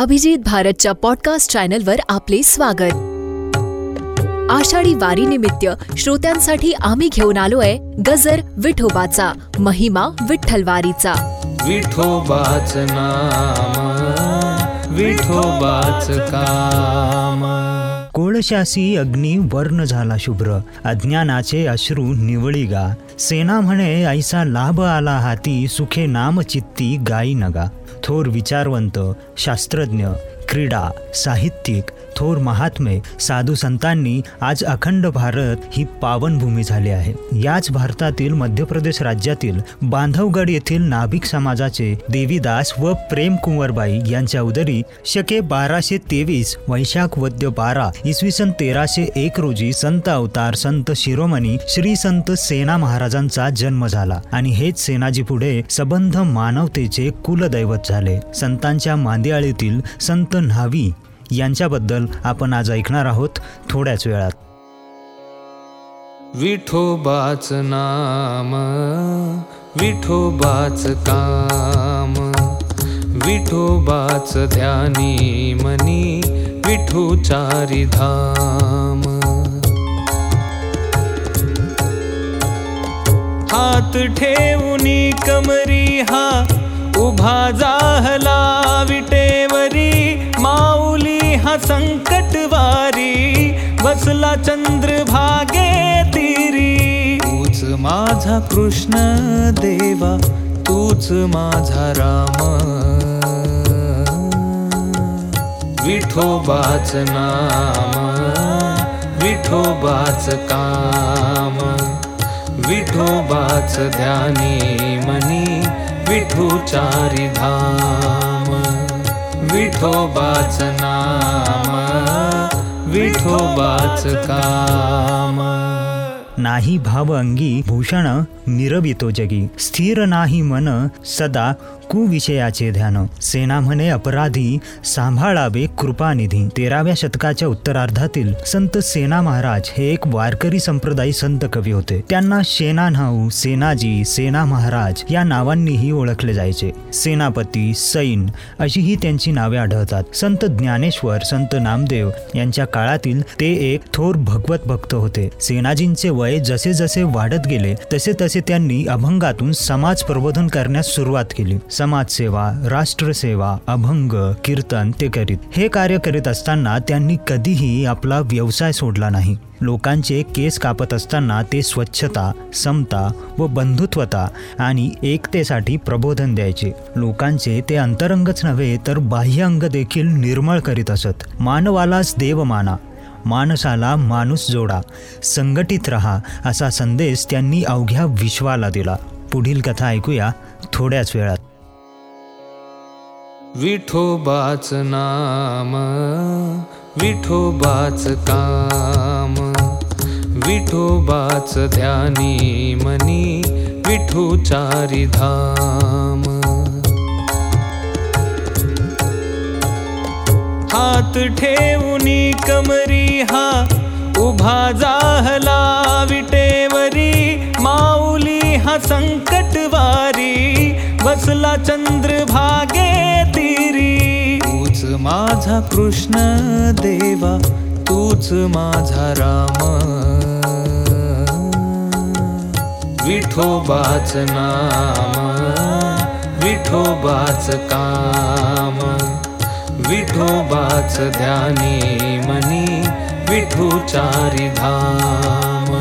अभिजित भारतच्या पॉडकास्ट चॅनलवर आपले स्वागत. आषाढी वारीनिमित्त श्रोत्यांसाठी आम्ही घेऊन आलोय गजर विठोबाचा महिमा विठ्ठलवारीचा. विठोबाच नाम विठोबाच काम. कोळशासी अग्नी वर्ण झाला शुभ्र अज्ञानाचे अश्रू निवळी गा. सेना म्हणे ऐसा लाभ आला हाती सुखे नाम चित्ती गाई नगा. थोर विचारवंत शास्त्रज्ञ क्रीडा साहित्यिक थोर महात्मे साधू संतांनी आज अखंड भारत ही पावनभूमी झाली आहे. याच भारतातील मध्य प्रदेश राज्यातील बांधवगड येथील नाभिक समाजाचे देवीदास व प्रेम कुंवरबाई यांच्या उदरी शके बाराशे तेवीस वैशाख वद्य बारा इसवी सन तेराशे एक रोजी संत अवतार संत शिरोमणी श्री संत सेना महाराजांचा जन्म झाला आणि हेच सेनाजी पुढे सबंध मानवतेचे कुलदैवत झाले. संतांच्या मांदियाळीतील संत न्हावी यांच्याबद्दल आपण आज ऐकणार आहोत थोड्याच वेळात. विठोबाच नाम विठोबाच काम विठोबाच ध्यानी मनी विठुचारी धाम. हात ठेवून कमरी हा उभा जाहला चंद्र भागे तिरी। तूच माझा कृष्ण देवा तूच माझा राम। विठोबाच नाम विठोबाच काम। विठोबाच ध्यानी मनी विठुचारी धाम विठोबाच नाम विठोबाच काम नाही भाव अंगी भूषण मिरवितो जगी. स्थिर नाही मन सदा कुविषयाचे ध्यान. सेना म्हणे अपराधी सांभाळावे कृपानिधी. तेराव्या शतकाच्या उत्तरार्धातील संत सेना महाराज हे एक वारकरी संप्रदायी संत कवी होते. त्यांना शेना नाऊ सेनाजी सेना महाराज या नावांनीही ओळखले जायचे. सेनापती सैन अशी ही त्यांची नावे आढळतात. संत ज्ञानेश्वर संत नामदेव यांच्या काळातील ते एक थोर भगवत भक्त होते. सेनाजींचे वय जसे जसे वाढत गेले तसे तसे त्यांनी अभंगातून समाज प्रबोधन करण्यास सुरुवात केली. समाजसेवा राष्ट्रसेवा अभंग कीर्तन ते करीत. हे कार्य करीत असताना त्यांनी कधीही आपला व्यवसाय सोडला नाही. लोकांचे केस कापत असताना ते स्वच्छता समता व बंधुत्वता आणि एकतेसाठी प्रबोधन द्यायचे. लोकांचे ते अंतरंगच नव्हे तर बाह्य अंग देखील निर्मळ करीत असत. मानवालाच देव माना माणसाला माणूस जोडा संघटित रहा असा संदेश त्यांनी अवघ्या विश्वाला दिला. पुढील कथा ऐकूया थोड्याच वेळात. विठोबाच नाम विठोबाच काम विठोबाच ध्यानी मनी विठोचारी धाम. हात ठेवूनी कमरी हा उभा जाहला विटेवरी. माऊली हा संकटवारी बसला चंद्र भागे तिरी. तूच माझा कृष्ण देवा तूच माझा राम. विठोबाच नाम विठोबाच काम विठोबाच ध्यानी मनी विठुचारी धाम।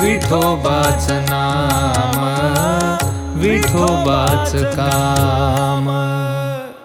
विठोबाच नाम विठोबाच काम।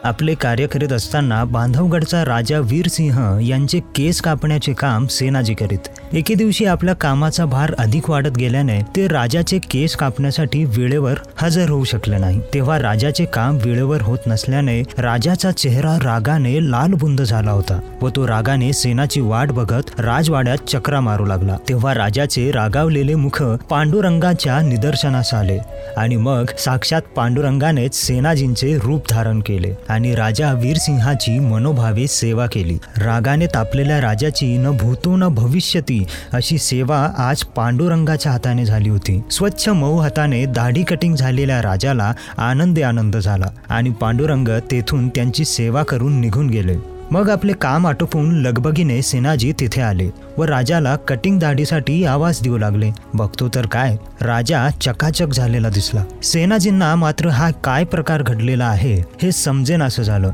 आपले कार्य करीत असताना बांधवगडचा राजा वीरसिंह यांचे केस कापण्याचे काम सेनाजी करीत. एके दिवशी आपल्या कामाचा भार अधिक वाढत गेल्याने ते राजाचे केस कापण्यासाठी वेळेवर हजर होऊ शकले नाही. तेव्हा राजाचे काम वेळेवर होत नसल्याने राजाचा चेहरा रागाने लालबुंद झाला होता व तो रागाने सेनाची वाट बघत राजवाड्यात चक्रा मारू लागला. तेव्हा राजाचे रागावलेले मुख पांडुरंगाच्या निदर्शनास आले आणि मग साक्षात पांडुरंगानेच सेनाजींचे रूप धारण केले आणि राजा वीरसिंहाची मनोभावे सेवा केली. रागाने तापलेल्या राजाची न भूतो न भविष्यती होती अशी सेवा आज पांडुरंगाच्या हाताने झाली होती. स्वच्छ मऊ हाताने दाढी कटिंग झालेल्या राजाला आनंदी आनंद झाला आणि पांडुरंग तेथून त्यांची सेवा करून निघून गेले. मग आपले काम आटोपून लगबगीने सेनाजी तिथे आले व राजाला कटिंग दाढीसाठी आवाज देऊ लागले. बघतो तर काय? राजा चकाचक झालेला दिसला. सेनाजींना मात्र हा काय प्रकार घडलेला आहे हे समजेन असं झालं.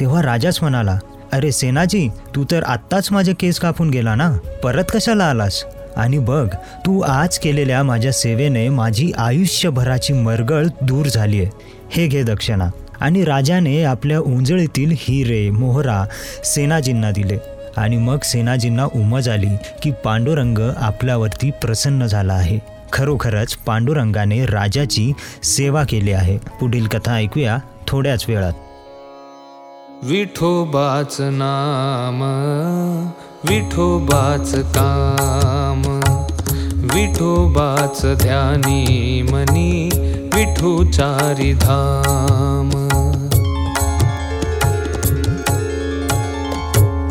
तेव्हा राजाच म्हणाला अरे सेनाजी तू तर आत्ताच माझे केस कापून गेला ना? परत कशाला आलास? आणि बघ तू आज केलेल्या माझ्या सेवेने माझी आयुष्यभराची मरगळ दूर झालीये. हे घे दक्षिणा. आणि राजाने आपल्या उंजळीतील हिरे मोहरा सेनाजींना दिले. आणि मग सेनाजींना उमज आली की पांडुरंग आपल्यावरती प्रसन्न झाला आहे. खरोखरच पांडुरंगाने राजाची सेवा केली आहे. पुढील कथा ऐकूया थोड्याच वेळात. विठोबाच नाम विठोबाच काम विठोबाच ध्यानी मनी विठुचारी धाम.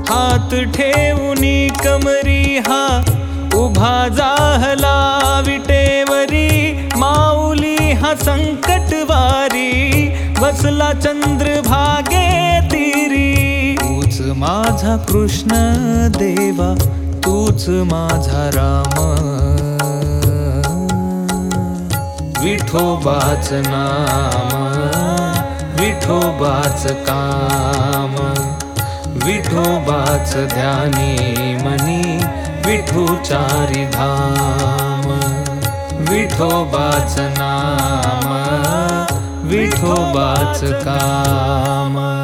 हात ठेवूनी कमरी हा उभा जाहला विटेवरी माऊली हा संकट माझा कृष्ण देवा तूच माझा राम. विठोबाच नाम विठोबाच काम. विठोबाच ध्यानी मनी विठुचारी धाम. विठोबाच नाम विठोबाच काम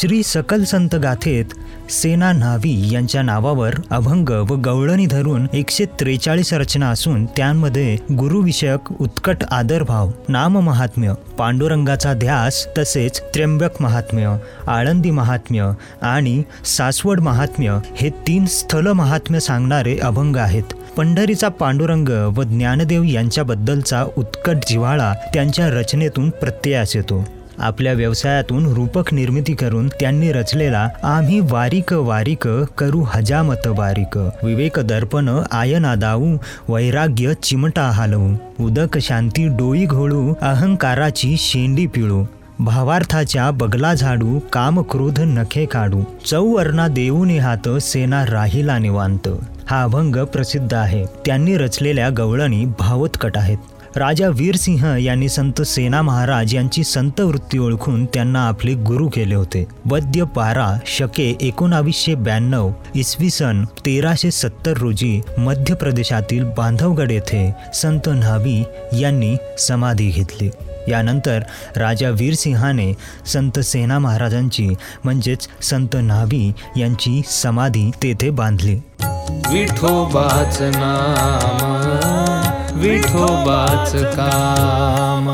श्री सकल संत गाथेत सेना न्हावी यांच्या नावावर अभंग व गवळणी धरून एकशे त्रेचाळीस रचना असून त्यांमध्ये गुरुविषयक उत्कट आदरभाव नाम महात्म्य पांडुरंगाचा ध्यास तसेच त्र्यंबक महात्म्य आळंदी महात्म्य आणि सासवड महात्म्य हे तीन स्थल महात्म्य सांगणारे अभंग आहेत. पंढरीचा पांडुरंग व ज्ञानदेव यांच्याबद्दलचा उत्कट जिव्हाळा त्यांच्या रचनेतून प्रत्ययास येतो. आपल्या व्यवसायातून रूपक निर्मिती करून त्यांनी रचलेला आम्ही वारिक वारिक करू हजामत वारिक विवेक दर्पण आयना दाऊ वैराग्य चिमटा हालवू. उदक शांती डोई घोळू अहंकाराची शेंडी पिळू. भावार्थाच्या बगला झाडू काम क्रोध नखे काढू. चौवर्णा देऊ हात सेना राहिला निवांत. हा अभंग प्रसिद्ध आहे. त्यांनी रचलेल्या गवळणी भावोत्कट आहेत. राजा वीरसिंह यांनी संत सेना महाराज यांची संत वृत्ती ओळखून त्यांना आपले गुरु केले होते. वद्य पारा शके एकोणावीसशे ब्याण्णव इसवी सन तेराशे सत्तर रोजी मध्य प्रदेशातील बांधवगड येथे संत न्हावी यांनी समाधी घेतली. यानंतर राजा वीरसिंहाने संत सेना महाराजांची म्हणजेच संत न्हावी यांची समाधी तेथे बांधली. विठोबाच नाम. विठोबाच काम